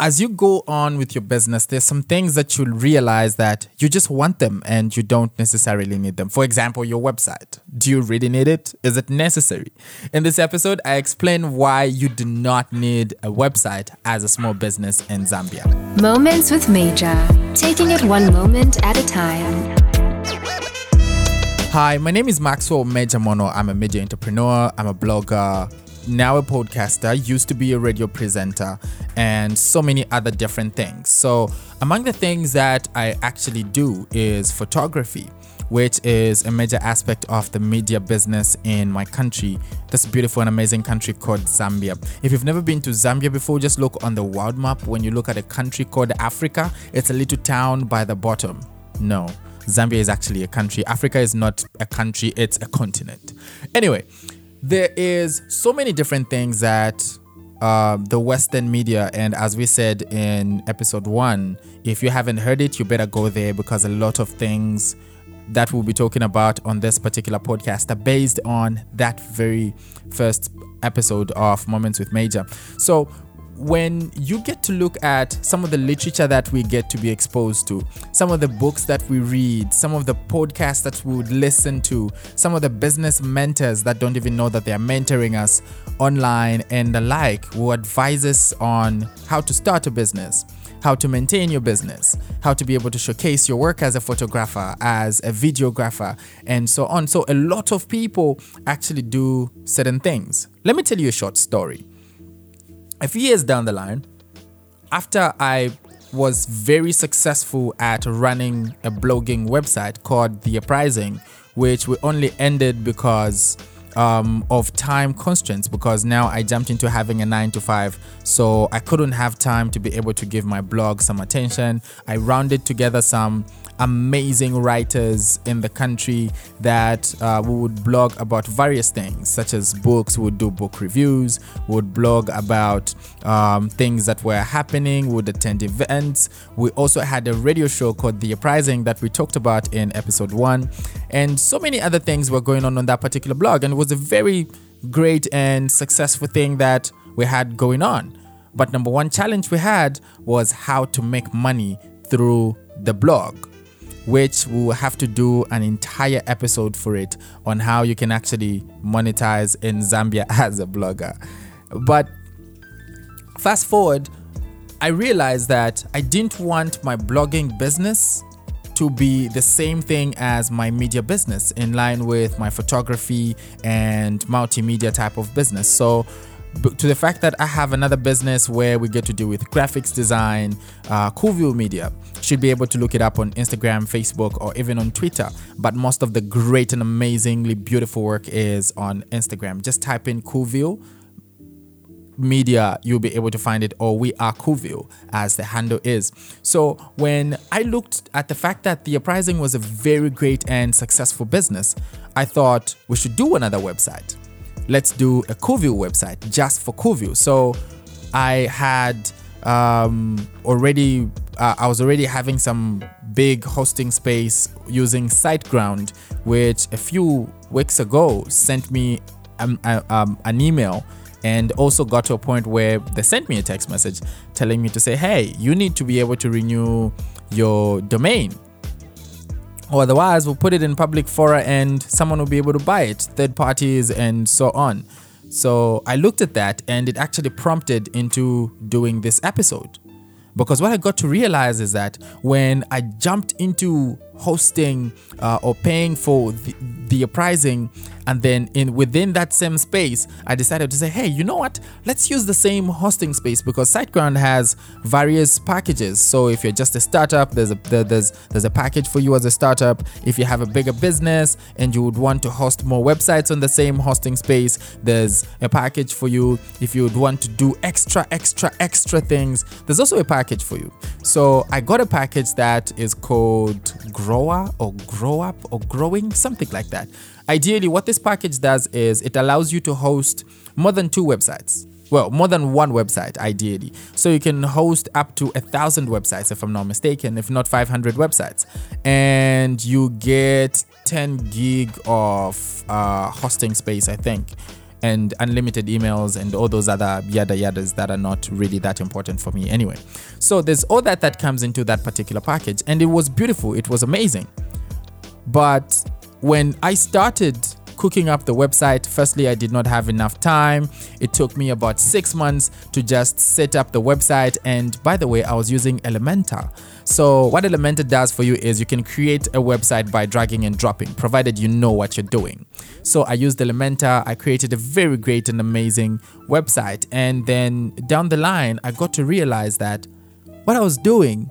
as you go on with your business, there's some things that you'll realize that you just want them and you don't necessarily need them. For example, your website. Do you really need it? Is it necessary? In this episode, I explain why you do not need a website as a small business in Zambia. Moments with Major, taking it one moment at a time. Hi, my name is Maxwell Major Mono. I'm a major entrepreneur, I'm a blogger, now a podcaster, used to be a radio presenter, and so many other different things. So, among the things that I actually do is photography, which is a major aspect of the media business in my country, this beautiful and amazing country called Zambia. If you've never been to Zambia before, just look on the world map. When you look at a country called Africa, it's a little town by the bottom. No. Zambia is actually a country. Africa is not a country, it's a continent. Anyway, there is so many different things that uh, the Western media, and as we said in episode one, if you haven't heard it, you better go there because a lot of things that we'll be talking about on this particular podcast are based on that very first episode of Moments with Major. So, when you get to look at some of the literature that we get to be exposed to, some of the books that we read, some of the podcasts that we would listen to, some of the business mentors that don't even know that they are mentoring us online and the like, who advise us on how to start a business, how to maintain your business, how to be able to showcase your work as a photographer, as a videographer, and so on. So, a lot of people actually do certain things. Let me tell you a short story a few years down the line, after I was very successful at running a blogging website called The Uprising, which we only ended because um, of time constraints because now I jumped into having a nine to five, so I couldn't have time to be able to give my blog some attention. I rounded together some amazing writers in the country that uh, we would blog about various things, such as books. We would do book reviews. We would blog about um, things that were happening. We would attend events. We also had a radio show called The Uprising that we talked about in episode one, and so many other things were going on on that particular blog. And it was a very great and successful thing that we had going on. But number one challenge we had was how to make money through the blog which we will have to do an entire episode for it on how you can actually monetize in Zambia as a blogger. But fast forward, I realized that I didn't want my blogging business to be the same thing as my media business in line with my photography and multimedia type of business. So to the fact that I have another business where we get to deal with graphics design, uh, Coolview Media. Should be able to look it up on Instagram, Facebook, or even on Twitter. But most of the great and amazingly beautiful work is on Instagram. Just type in Coolview media you'll be able to find it or we are Coolview as the handle is so when i looked at the fact that the uprising was a very great and successful business i thought we should do another website let's do a Coolview website just for Coolview. So I had um, already, uh, I was already having some big hosting space using SiteGround, which a few weeks ago sent me um, uh, um, an email and also got to a point where they sent me a text message telling me to say, hey, you need to be able to renew your domain otherwise we'll put it in public fora and someone will be able to buy it third parties and so on. So i looked at that and it actually prompted into doing this episode. Because what i got to realize is that when i jumped into hosting uh, or paying for the, the uprising and then in within that same space i decided to say hey you know what? Let's use the same hosting space because siteground has various packages. So if you're just a startup there's a there's there's a package for you as a startup. If you have a bigger business and you would want to host more websites on the same hosting space there's a package for you. If you would want to do extra extra extra things there's also a package for you. So i got a package that is called grower or grow up or growing, something like that. Ideally, what this package does is it allows you to host more than two websites. Well, more than one website, ideally. So you can host up to a thousand websites, if I'm not mistaken, if not 500 websites. And you get 10 gig of uh, hosting space, I think. And unlimited emails and all those other yada yadas that are not really that important for me anyway. So there's all that that comes into that particular package, and it was beautiful. It was amazing. But when I started cooking up the website, firstly, I did not have enough time. It took me about six months to just set up the website. And by the way, I was using Elementor. So, what Elementor does for you is you can create a website by dragging and dropping, provided you know what you're doing. So, I used Elementor. I created a very great and amazing website. And then down the line, I got to realize that what I was doing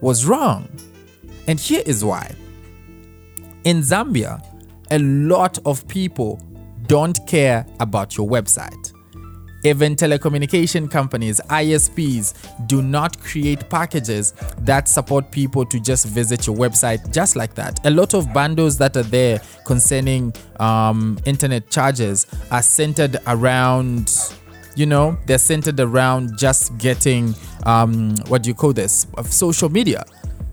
was wrong. And here is why. In Zambia, a lot of people don't care about your website. Even telecommunication companies, ISPs, do not create packages that support people to just visit your website just like that. A lot of bundles that are there concerning um, internet charges are centered around you know they're centered around just getting um, what do you call this of social media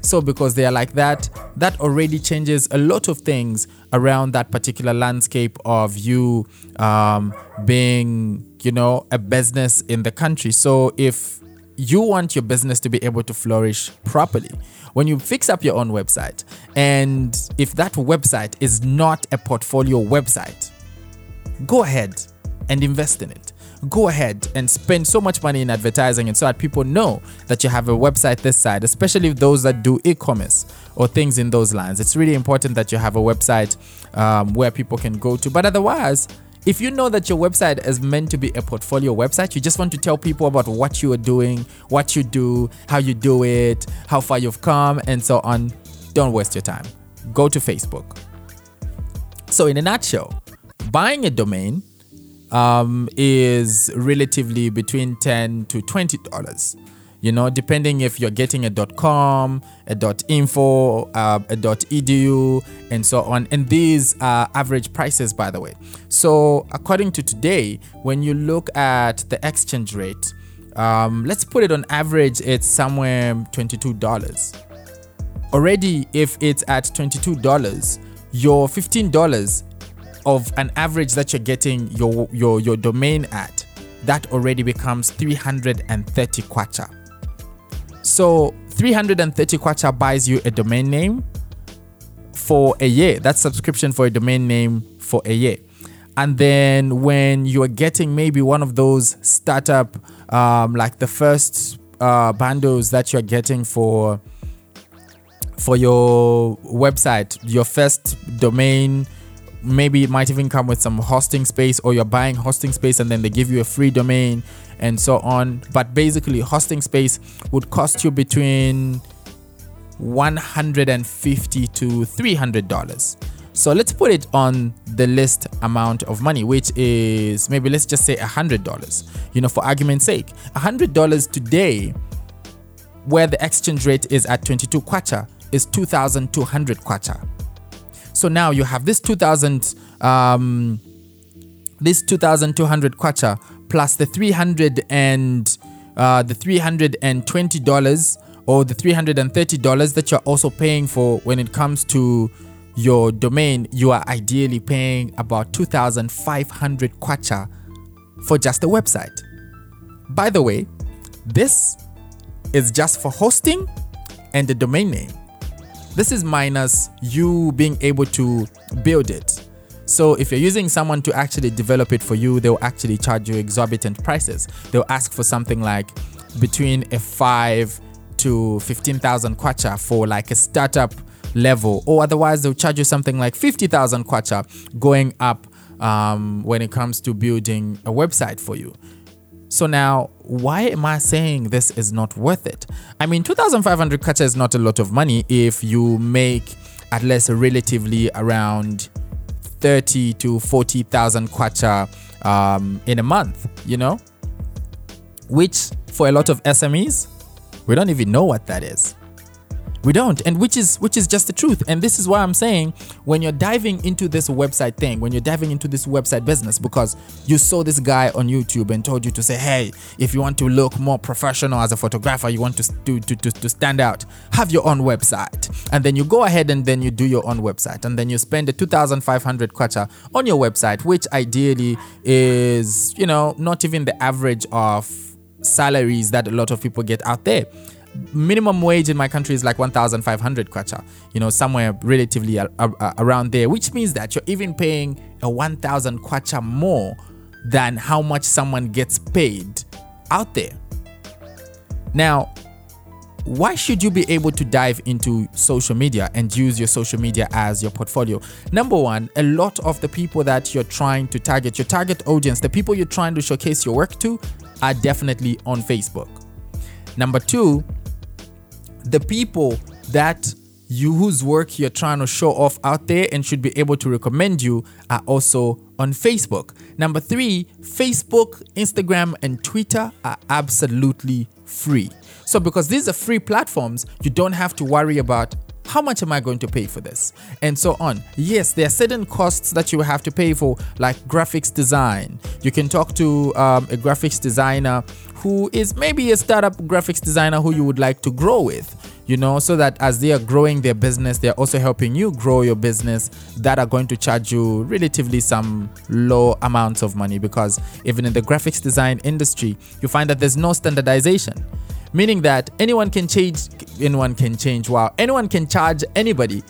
so, because they are like that, that already changes a lot of things around that particular landscape of you um, being, you know, a business in the country. So, if you want your business to be able to flourish properly, when you fix up your own website, and if that website is not a portfolio website, go ahead and invest in it go ahead and spend so much money in advertising and so that people know that you have a website this side, especially those that do e-commerce or things in those lines. It's really important that you have a website um, where people can go to. But otherwise, if you know that your website is meant to be a portfolio website, you just want to tell people about what you are doing, what you do, how you do it, how far you've come, and so on, don't waste your time. Go to Facebook. So, in a nutshell, buying a domain um, is relatively between 10 to 20 dollars you know depending if you're getting a com a info uh, a edu and so on. And these are average prices by the way. So according to today when you look at the exchange rate um, let's put it on average it's somewhere $22 already if it's at $22 your $15 of an average that you're getting your your your domain at, that already becomes 330 kwacha. So 330 kwacha buys you a domain name for a year. That's subscription for a domain name for a year. And then when you are getting maybe one of those startup, um, like the first uh, bundles that you're getting for for your website, your first domain maybe it might even come with some hosting space or you're buying hosting space and then they give you a free domain and so on. But basically hosting space would cost you between 150 to 300 dollars. So let's put it on the list amount of money which is maybe let's just say hundred dollars. You know for argument's sake hundred dollars today where the exchange rate is at 22 kwacha is 2200 kwacha. So now you have this 2000 um, this 2200 kwacha plus the 300 and uh, the 320 dollars or the 330 dollars that you're also paying for when it comes to your domain you are ideally paying about 2500 kwacha for just the website by the way this is just for hosting and the domain name this is minus you being able to build it. So if you're using someone to actually develop it for you, they'll actually charge you exorbitant prices. They'll ask for something like between a 5 to 15,000 kwacha for like a startup level or otherwise they'll charge you something like 50,000 kwacha going up um, when it comes to building a website for you. So now, why am I saying this is not worth it? I mean, 2,500 kwacha is not a lot of money if you make at least relatively around 30 to 40,000 kwacha um, in a month, you know? Which for a lot of SMEs, we don't even know what that is. We don't, and which is which is just the truth. And this is why I'm saying when you're diving into this website thing, when you're diving into this website business, because you saw this guy on YouTube and told you to say, hey, if you want to look more professional as a photographer, you want to to, to, to, to stand out, have your own website. And then you go ahead and then you do your own website. And then you spend the 2,500 kwacha on your website, which ideally is, you know, not even the average of salaries that a lot of people get out there minimum wage in my country is like 1500 kwacha you know somewhere relatively a, a, around there which means that you're even paying a 1000 kwacha more than how much someone gets paid out there now why should you be able to dive into social media and use your social media as your portfolio? Number one, a lot of the people that you're trying to target, your target audience, the people you're trying to showcase your work to, are definitely on Facebook. Number two, the people that you whose work you're trying to show off out there and should be able to recommend you are also on Facebook. Number three, Facebook, Instagram, and Twitter are absolutely free. So, because these are free platforms, you don't have to worry about how much am I going to pay for this? And so on. Yes, there are certain costs that you have to pay for, like graphics design. You can talk to um, a graphics designer who is maybe a startup graphics designer who you would like to grow with you know, so that as they are growing their business, they're also helping you grow your business that are going to charge you relatively some low amounts of money because even in the graphics design industry, you find that there's no standardization. Meaning that anyone can change, anyone can change, wow, anyone can charge anybody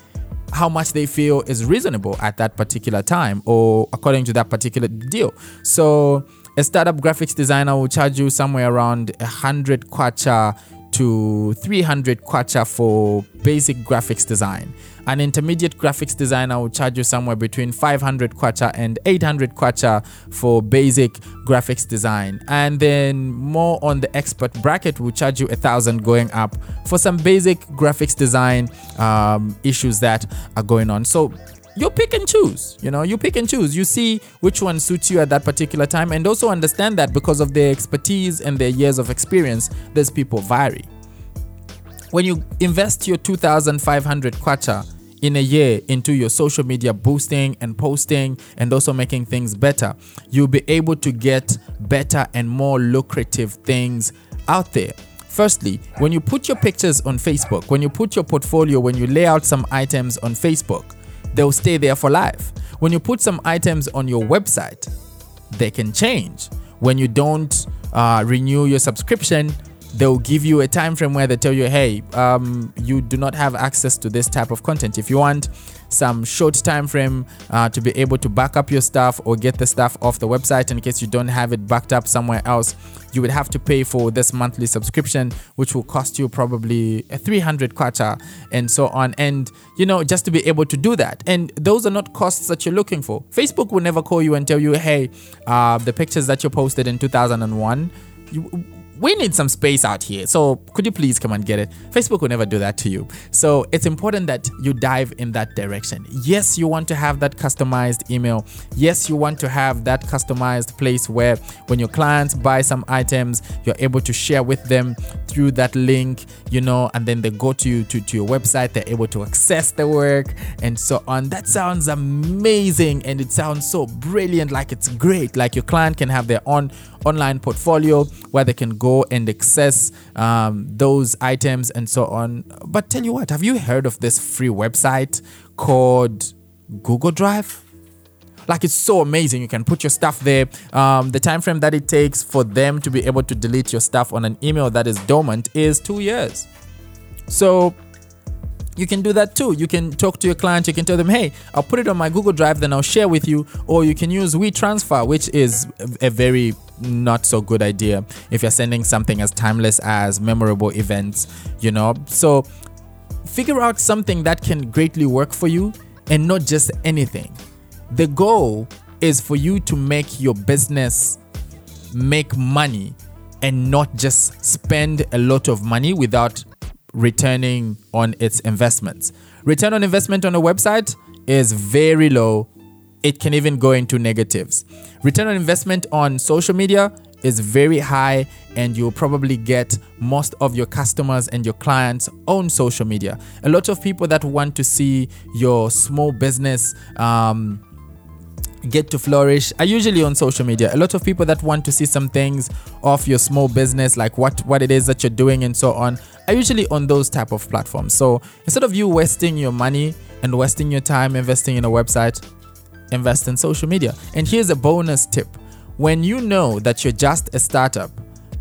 how much they feel is reasonable at that particular time or according to that particular deal. So a startup graphics designer will charge you somewhere around a hundred kwacha to 300 kwacha for basic graphics design. An intermediate graphics designer will charge you somewhere between 500 kwacha and 800 kwacha for basic graphics design. And then more on the expert bracket will charge you a thousand going up for some basic graphics design um, issues that are going on. So you pick and choose you know you pick and choose you see which one suits you at that particular time and also understand that because of their expertise and their years of experience these people vary when you invest your 2500 kwacha in a year into your social media boosting and posting and also making things better, you'll be able to get better and more lucrative things out there. Firstly, when you put your pictures on Facebook, when you put your portfolio, when you lay out some items on Facebook, they'll stay there for life. When you put some items on your website, they can change. When you don't uh, renew your subscription, they'll give you a time frame where they tell you hey um, you do not have access to this type of content if you want some short time frame uh, to be able to back up your stuff or get the stuff off the website in case you don't have it backed up somewhere else. You would have to pay for this monthly subscription which will cost you probably a 300 kwacha and so on. And you know just to be able to do that. And those are not costs that you're looking for. Facebook will never call you and tell you hey uh, the pictures that you posted in 2001 you we need some space out here. So could you please come and get it? Facebook will never do that to you. So it's important that you dive in that direction. Yes, you want to have that customized email. Yes, you want to have that customized place where when your clients buy some items, you're able to share with them through that link, you know, and then they go to you to, to your website, they're able to access the work and so on. That sounds amazing and it sounds so brilliant, like it's great. Like your client can have their own online portfolio where they can go and access um, those items and so on. But tell you what, have you heard of this free website called Google Drive? like it's so amazing you can put your stuff there um, the time frame that it takes for them to be able to delete your stuff on an email that is dormant is two years so you can do that too. You can talk to your client, you can tell them, hey, I'll put it on my Google Drive, then I'll share with you. Or you can use WeTransfer, which is a very not so good idea if you're sending something as timeless as memorable events, you know. So figure out something that can greatly work for you and not just anything. The goal is for you to make your business make money and not just spend a lot of money without returning on its investments. Return on investment on a website is very low. It can even go into negatives. Return on investment on social media is very high and you'll probably get most of your customers and your clients on social media. A lot of people that want to see your small business um, get to flourish are usually on social media. A lot of people that want to see some things of your small business, like what what it is that you're doing and so on, are usually on those type of platforms. So instead of you wasting your money and wasting your time investing in a website, invest in social media. And here's a bonus tip: when you know that you're just a startup,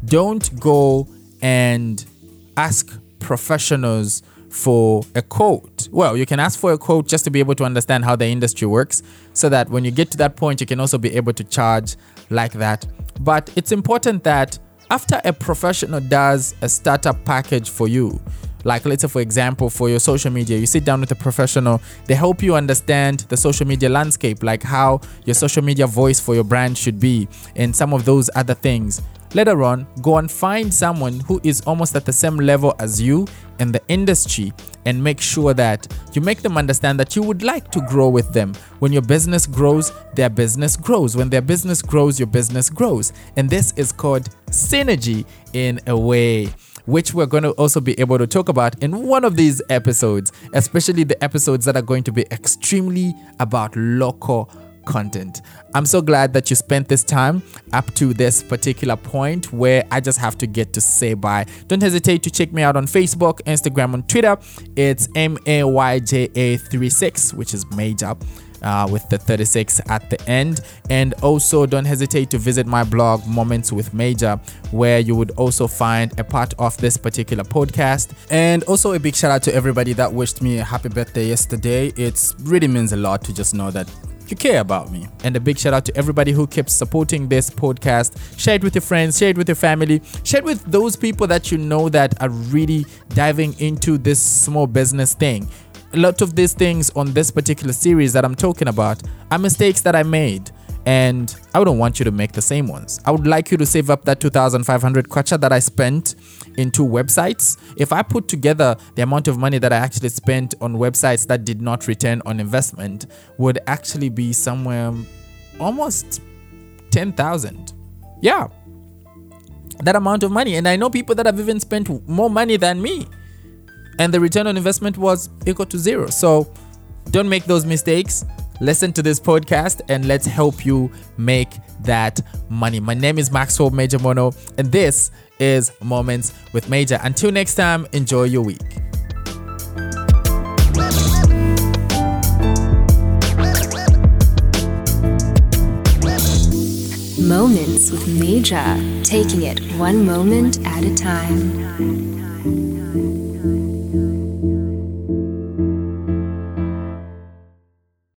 don't go and ask professionals for a quote. Well, you can ask for a quote just to be able to understand how the industry works so that when you get to that point, you can also be able to charge like that. But it's important that after a professional does a startup package for you, like let's say for example for your social media you sit down with a professional they help you understand the social media landscape like how your social media voice for your brand should be and some of those other things later on go and find someone who is almost at the same level as you in the industry and make sure that you make them understand that you would like to grow with them. When your business grows, their business grows. When their business grows, your business grows. And this is called synergy in a way which we're going to also be able to talk about in one of these episodes, especially the episodes that are going to be extremely about local content. I'm so glad that you spent this time up to this particular point where I just have to get to say bye. Don't hesitate to check me out on Facebook, Instagram, and Twitter. It's M A Y J A 36, which is major. Uh, with the 36 at the end. And also, don't hesitate to visit my blog, Moments with Major, where you would also find a part of this particular podcast. And also, a big shout out to everybody that wished me a happy birthday yesterday. It really means a lot to just know that you care about me. And a big shout out to everybody who keeps supporting this podcast. Share it with your friends, share it with your family, share it with those people that you know that are really diving into this small business thing. A lot of these things on this particular series that I'm talking about are mistakes that I made and I wouldn't want you to make the same ones. I would like you to save up that 2,500 kwacha that I spent into websites. If I put together the amount of money that I actually spent on websites that did not return on investment, would actually be somewhere almost 10,000. Yeah, that amount of money. And I know people that have even spent more money than me, and the return on investment was equal to zero. So don't make those mistakes listen to this podcast and let's help you make that money. My name is Maxwell Major Mono, and this is Moments with Major. Until next time, enjoy your week. Moments with Major, taking it one moment at a time.